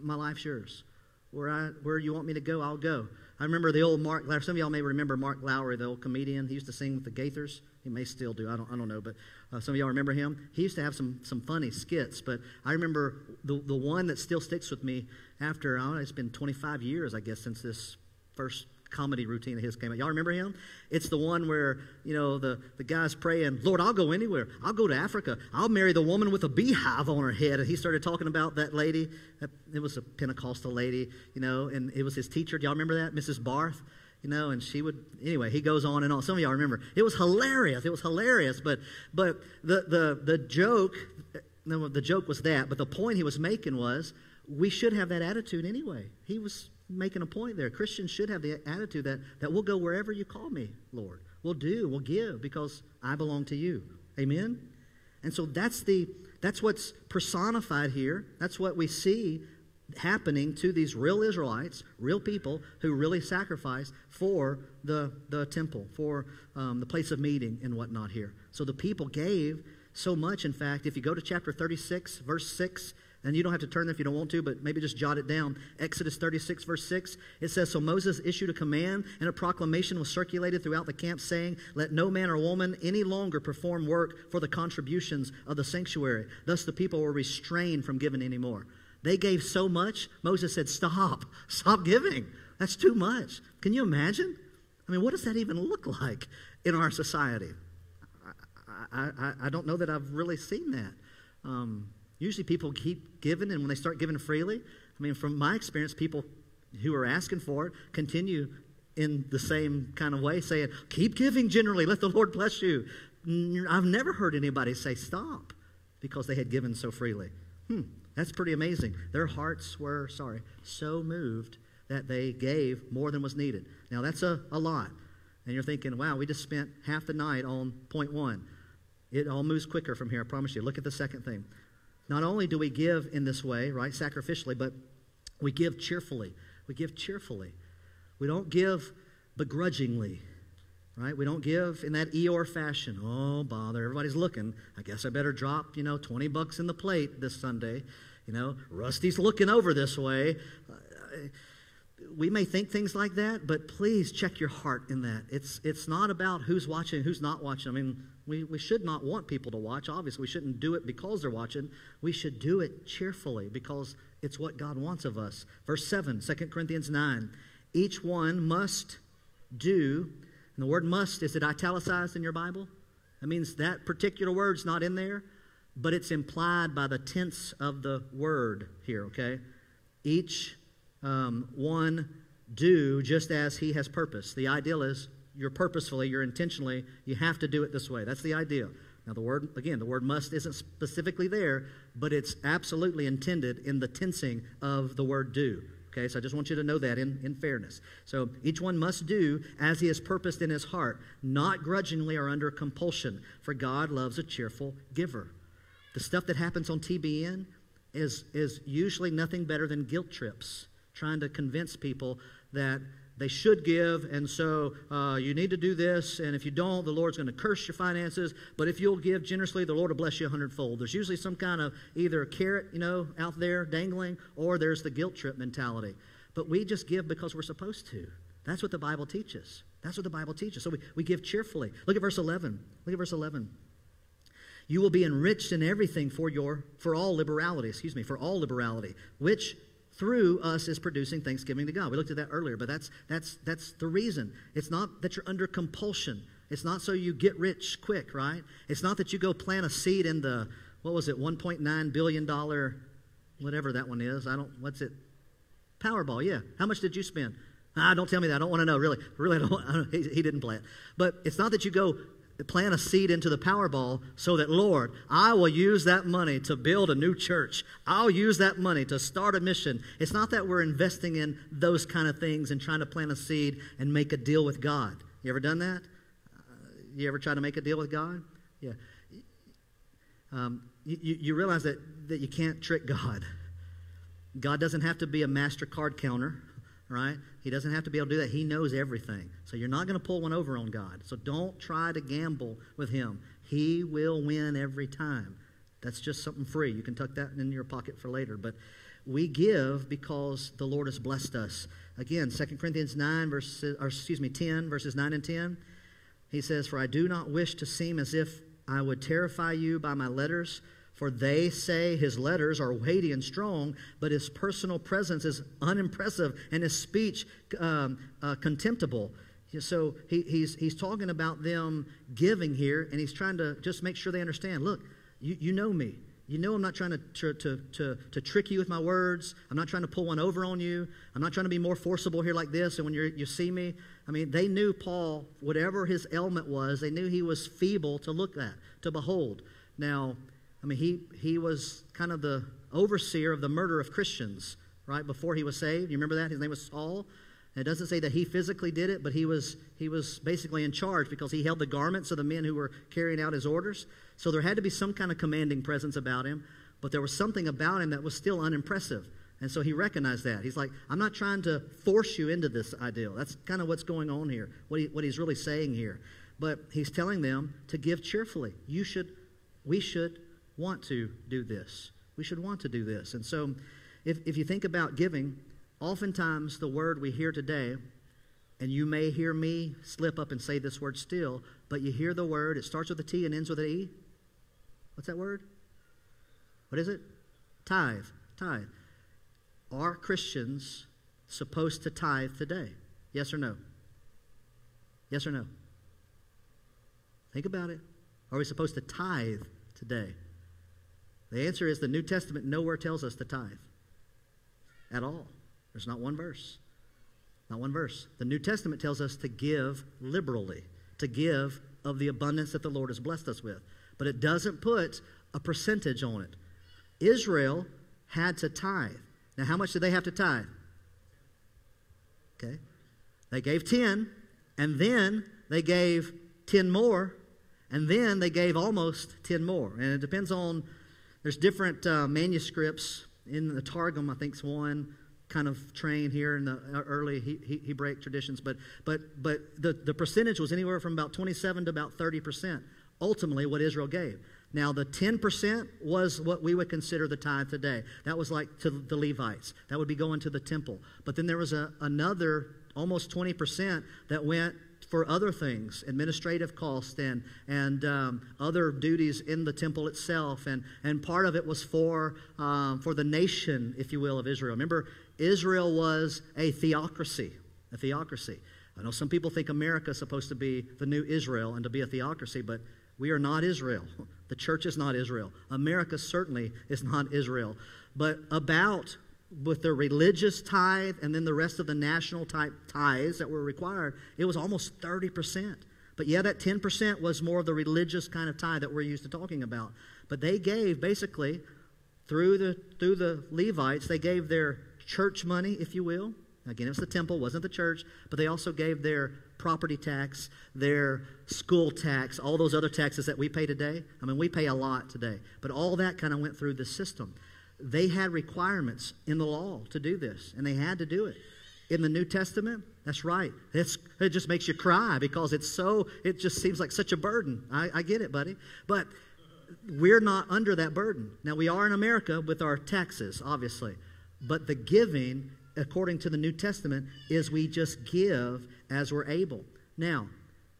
My life's yours. Where, I, where you want me to go, I'll go. I remember the old Mark, some of y'all may remember Mark Lowry, the old comedian. He used to sing with the Gaithers. He may still do. I don't, I don't know. But uh, some of y'all remember him. He used to have some, some funny skits. But I remember the, the one that still sticks with me after, I don't know, it's been 25 years, I guess, since this first comedy routine of his came out. Y'all remember him? It's the one where, you know, the, the guy's praying, Lord, I'll go anywhere. I'll go to Africa. I'll marry the woman with a beehive on her head. And he started talking about that lady. It was a Pentecostal lady, you know, and it was his teacher. Do y'all remember that? Mrs. Barth? You know, and she would anyway, he goes on and on. Some of y'all remember. It was hilarious. It was hilarious. But but the the the joke the joke was that, but the point he was making was we should have that attitude anyway. He was making a point there. Christians should have the attitude that, that we'll go wherever you call me, Lord. We'll do, we'll give because I belong to you. Amen? And so that's the that's what's personified here. That's what we see happening to these real Israelites, real people who really sacrificed for the, the temple, for um, the place of meeting and whatnot here. So the people gave so much. In fact, if you go to chapter 36, verse 6, and you don't have to turn there if you don't want to, but maybe just jot it down. Exodus 36, verse 6, it says So Moses issued a command, and a proclamation was circulated throughout the camp, saying, Let no man or woman any longer perform work for the contributions of the sanctuary. Thus the people were restrained from giving any more. They gave so much, Moses said, Stop, stop giving. That's too much. Can you imagine? I mean, what does that even look like in our society? I, I, I don't know that I've really seen that. Um, usually people keep giving, and when they start giving freely, I mean, from my experience, people who are asking for it continue in the same kind of way, saying, Keep giving generally, let the Lord bless you. I've never heard anybody say, Stop, because they had given so freely. Hmm, that's pretty amazing. Their hearts were, sorry, so moved that they gave more than was needed. Now, that's a, a lot. And you're thinking, wow, we just spent half the night on point one. It all moves quicker from here, I promise you. Look at the second thing. Not only do we give in this way, right, sacrificially, but we give cheerfully. We give cheerfully. We don't give begrudgingly, right? We don't give in that Eeyore fashion. Oh, bother, everybody's looking. I guess I better drop, you know, 20 bucks in the plate this Sunday. You know, Rusty's looking over this way. We may think things like that, but please check your heart in that. It's, it's not about who's watching, who's not watching. I mean, we, we should not want people to watch. Obviously, we shouldn't do it because they're watching. We should do it cheerfully because it's what God wants of us. Verse 7, 2 Corinthians 9. Each one must do, and the word must, is it italicized in your Bible? That means that particular word's not in there, but it's implied by the tense of the word here, okay? Each um, one do just as he has purpose. The ideal is you're purposefully, you're intentionally, you have to do it this way. That's the idea. Now, the word, again, the word must isn't specifically there, but it's absolutely intended in the tensing of the word do. Okay, so I just want you to know that in, in fairness. So each one must do as he has purposed in his heart, not grudgingly or under compulsion, for God loves a cheerful giver. The stuff that happens on TBN is, is usually nothing better than guilt trips, trying to convince people that they should give, and so uh, you need to do this, and if you don't, the Lord's going to curse your finances. But if you'll give generously, the Lord will bless you a hundredfold. There's usually some kind of either a carrot, you know, out there dangling, or there's the guilt trip mentality. But we just give because we're supposed to. That's what the Bible teaches. That's what the Bible teaches. So we, we give cheerfully. Look at verse 11. Look at verse 11. You will be enriched in everything for your for all liberality, excuse me, for all liberality, which through us is producing thanksgiving to God. We looked at that earlier, but that's that's that's the reason. It's not that you're under compulsion. It's not so you get rich quick, right? It's not that you go plant a seed in the what was it, 1.9 billion dollar whatever that one is. I don't what's it? Powerball, yeah. How much did you spend? Ah, don't tell me that. I don't want to know. Really, really, I don't. I [LAUGHS] don't he, he didn't plant. But it's not that you go plant a seed into the Powerball so that, Lord, I will use that money to build a new church. I'll use that money to start a mission. It's not that we're investing in those kind of things and trying to plant a seed and make a deal with God. You ever done that? You ever try to make a deal with God? Yeah. Um, you, you realize that, that you can't trick God. God doesn't have to be a MasterCard counter right? He doesn't have to be able to do that. He knows everything. So you're not going to pull one over on God. So don't try to gamble with Him. He will win every time. That's just something free. You can tuck that in your pocket for later. But we give because the Lord has blessed us. Again, 2 Corinthians 9, verses, or excuse me, 10, verses 9 and 10. He says, For I do not wish to seem as if I would terrify you by my letters for they say his letters are weighty and strong, but his personal presence is unimpressive and his speech um, uh, contemptible. So he, he's, he's talking about them giving here, and he's trying to just make sure they understand look, you, you know me. You know I'm not trying to, to, to, to, to trick you with my words. I'm not trying to pull one over on you. I'm not trying to be more forcible here like this. And when you you see me, I mean, they knew Paul, whatever his ailment was, they knew he was feeble to look at, to behold. Now, I mean, he, he was kind of the overseer of the murder of Christians, right, before he was saved. You remember that? His name was Saul. And it doesn't say that he physically did it, but he was, he was basically in charge because he held the garments of the men who were carrying out his orders. So there had to be some kind of commanding presence about him, but there was something about him that was still unimpressive. And so he recognized that. He's like, I'm not trying to force you into this ideal. That's kind of what's going on here, what, he, what he's really saying here. But he's telling them to give cheerfully. You should, we should want to do this. We should want to do this. And so, if, if you think about giving, oftentimes the word we hear today, and you may hear me slip up and say this word still, but you hear the word, it starts with a T and ends with an E. What's that word? What is it? Tithe. Tithe. are Christians supposed to tithe today? Yes or no? Yes or no? Think about it. Are we supposed to tithe today? The answer is the New Testament nowhere tells us to tithe at all. There's not one verse. Not one verse. The New Testament tells us to give liberally, to give of the abundance that the Lord has blessed us with. But it doesn't put a percentage on it. Israel had to tithe. Now, how much did they have to tithe? Okay. They gave 10, and then they gave 10 more, and then they gave almost 10 more. And it depends on, there's different uh, manuscripts in the Targum, I think, is one kind of train here in the early he, he, Hebraic traditions, but, but, but the, the percentage was anywhere from about 27 to about 30 percent, ultimately, what Israel gave. Now, the 10% was what we would consider the tithe today. That was like to the Levites. That would be going to the temple. But then there was a, another almost 20% that went for other things, administrative costs and, and um, other duties in the temple itself. And, and part of it was for, um, for the nation, if you will, of Israel. Remember, Israel was a theocracy, a theocracy. I know some people think America is supposed to be the new Israel and to be a theocracy, but we are not Israel. [LAUGHS] The church is not Israel. America certainly is not Israel. But about with the religious tithe and then the rest of the national type tithes that were required, it was almost 30%. But yeah, that 10% was more of the religious kind of tithe that we're used to talking about. But they gave basically through the through the Levites, they gave their church money, if you will. Again, it was the temple, wasn't the church, but they also gave their property tax, their school tax, all those other taxes that we pay today. I mean, we pay a lot today, but all that kind of went through the system. They had requirements in the law to do this, and they had to do it. In the New Testament, that's right. It's, it just makes you cry because it's so, it just seems like such a burden. I, I get it, buddy. But we're not under that burden. Now, we are in America with our taxes, obviously, but the giving according to the New Testament, is we just give as we're able. Now,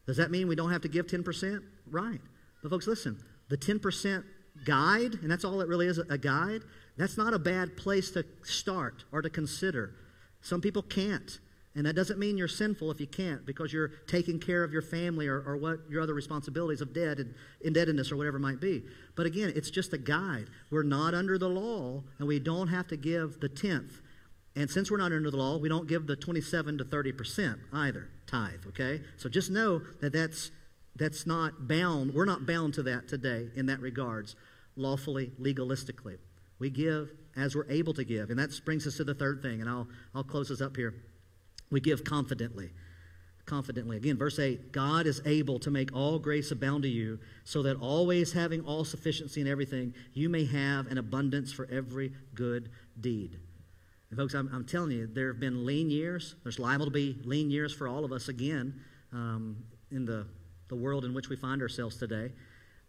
does that mean we don't have to give 10%? Right. But, folks, listen the 10% guide, and that's all it really is a guide, that's not a bad place to start or to consider. Some people can't. And that doesn't mean you're sinful if you can't because you're taking care of your family or, or what your other responsibilities of debt and indebtedness or whatever might be. But again, it's just a guide. We're not under the law and we don't have to give the tenth and since we're not under the law, we don't give the 27 to 30% either tithe, okay? So just know that that's, that's not bound. We're not bound to that today in that regards, lawfully, legalistically. We give as we're able to give. And that brings us to the third thing, and I'll, I'll close this up here. We give confidently. Confidently. Again, verse 8 God is able to make all grace abound to you, so that always having all sufficiency in everything, you may have an abundance for every good deed. And folks, I'm, I'm, telling you, there have been lean years. There's liable to be lean years for all of us again um, in the, the world in which we find ourselves today.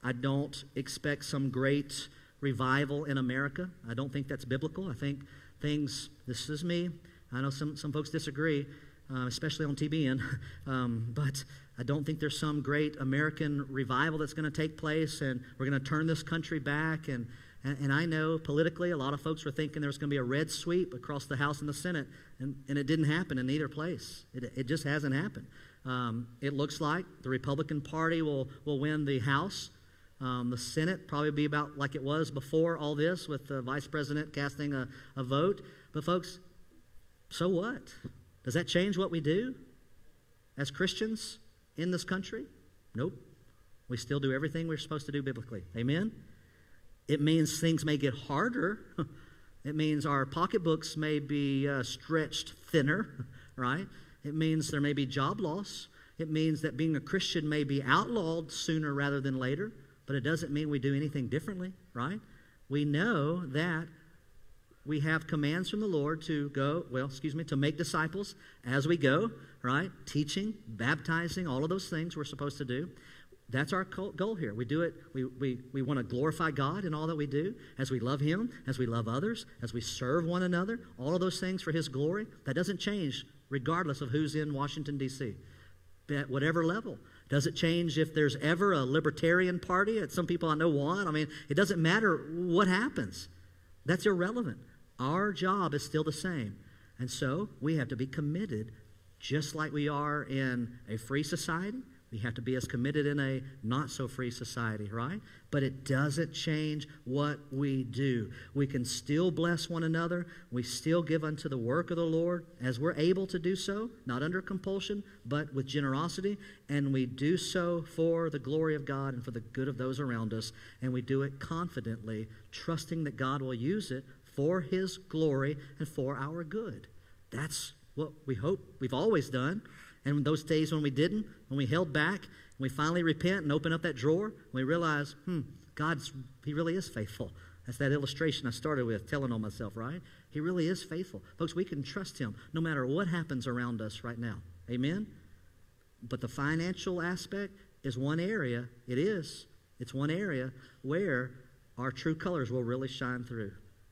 I don't expect some great revival in America. I don't think that's biblical. I think things, this is me. I know some, some folks disagree, uh, especially on TBN, [LAUGHS] um, but I don't think there's some great American revival that's going to take place and we're going to turn this country back and and, and, I know politically, a lot of folks were thinking there was going to be a red sweep across the House and the Senate, and, and it didn't happen in either place. It, it just hasn't happened. Um, it looks like the Republican Party will, will win the House. Um, the Senate probably be about like it was before all this, with the vice president casting a, a vote. But, folks, so what? Does that change what we do as Christians in this country? Nope. We still do everything we're supposed to do biblically. Amen? It means things may get harder. [LAUGHS] It means our pocketbooks may be uh, stretched thinner, [LAUGHS] right? It means there may be job loss. It means that being a Christian may be outlawed sooner rather than later, but it doesn't mean we do anything differently, right? We know that we have commands from the Lord to go, well, excuse me, to make disciples as we go, right? Teaching, baptizing, all of those things we're supposed to do. That's our goal here. We do it, we, we, we want to glorify God in all that we do, as we love Him, as we love others, as we serve one another, all of those things for His glory. That doesn't change regardless of who's in Washington, D.C., at whatever level. Does it change if there's ever a libertarian party? Some people I know want. I mean, it doesn't matter what happens. That's irrelevant. Our job is still the same. And so we have to be committed, just like we are in a free society. We have to be as committed in a not so free society, right? But it doesn't change what we do. We can still bless one another. We still give unto the work of the Lord as we're able to do so, not under compulsion, but with generosity. And we do so for the glory of God and for the good of those around us. And we do it confidently, trusting that God will use it for His glory and for our good. That's what we hope we've always done. And those days when we didn't, when we held back, we finally repent and open up that drawer, we realize, hmm, God's, He really is faithful. That's that illustration I started with, telling on myself, right? He really is faithful. Folks, we can trust Him no matter what happens around us right now. Amen? But the financial aspect is one area, it is. It's one area where our true colors will really shine through.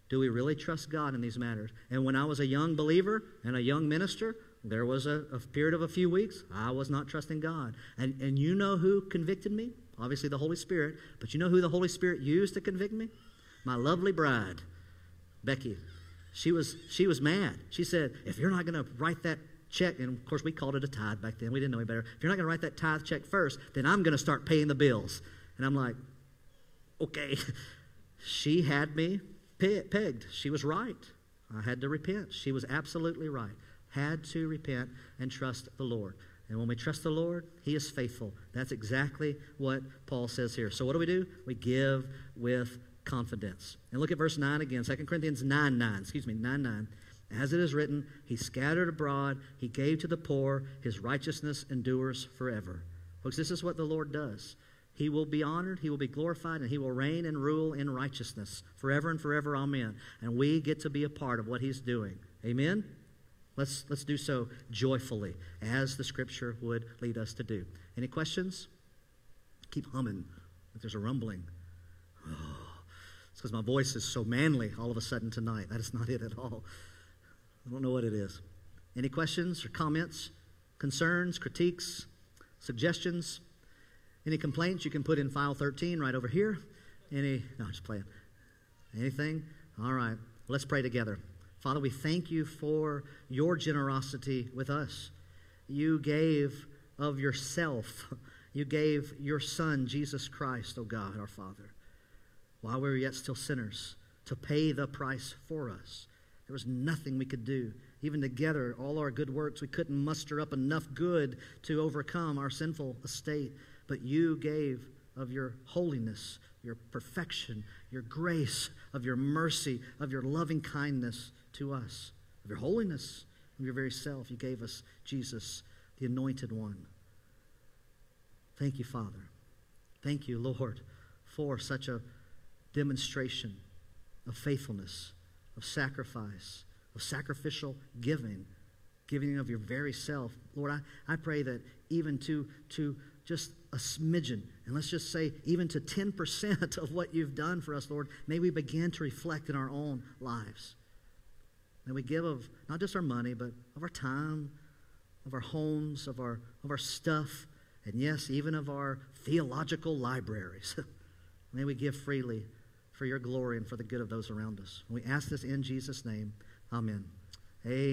Do we really trust God in these matters? And when I was a young believer and a young minister, there was a, a, period of a few weeks I was not trusting God. And, and you know who convicted me? Obviously, the Holy Spirit. But you know who the Holy Spirit used to convict me? My lovely bride, Becky. She was, she was mad. She said, If you're not going to write that check, and of course, we called it a tithe back then. We didn't know any better. If you're not going to write that tithe check first, then I'm going to start paying the bills. And I'm like, Okay. [LAUGHS] she had me pegged. She was right. I had to repent. She was absolutely right had to repent and trust the Lord. And when we trust the Lord, He is faithful. That's exactly what Paul says here. So, what do we do? We give with confidence. And look at verse 9 again, 2 Corinthians 9 9, excuse me, 9 9. As it is written, He scattered abroad, He gave to the poor, His righteousness endures forever. Folks, this is what the Lord does. He will be honored, He will be glorified, and He will reign and rule in righteousness forever and forever. Amen. And we get to be a part of what He's doing. Amen? Let's, let's do so joyfully, as the scripture would lead us to do. Any questions? Keep humming. If there's a rumbling. Oh, [SIGHS] it's because my voice is so manly all of a sudden tonight. That is not it at all. I don't know what it is. Any questions or comments, concerns, critiques, suggestions? Any complaints you can put in file 13 right over here? Any, no, just playing. Anything? All right. Let's pray together. Father, we thank you for your generosity with us. You gave of yourself. You gave your Son, Jesus Christ, O oh God, our Father, while we were yet still sinners, to pay the price for us. There was nothing we could do. Even together, all our good works, we couldn't muster up enough good to overcome our sinful estate. But you gave of your holiness, your perfection, your grace, of your mercy, of your loving kindness to us, of your holiness, of your very self. You gave us Jesus, the anointed one. Thank you, Father. Thank you, Lord, for such a demonstration of faithfulness, of sacrifice, of sacrificial giving, giving of your very self. Lord, I, I pray that even to, to just a smidgen, and let's just say even to 10% [LAUGHS] of what you've done for us, Lord, may we begin to reflect in our own lives. May we give of not just our money, but of our time, of our homes, of our, of our stuff, and yes, even of our theological libraries. [LAUGHS] May we give freely for your glory and for the good of those around us. We ask this in Jesus' name. Amen. Amen.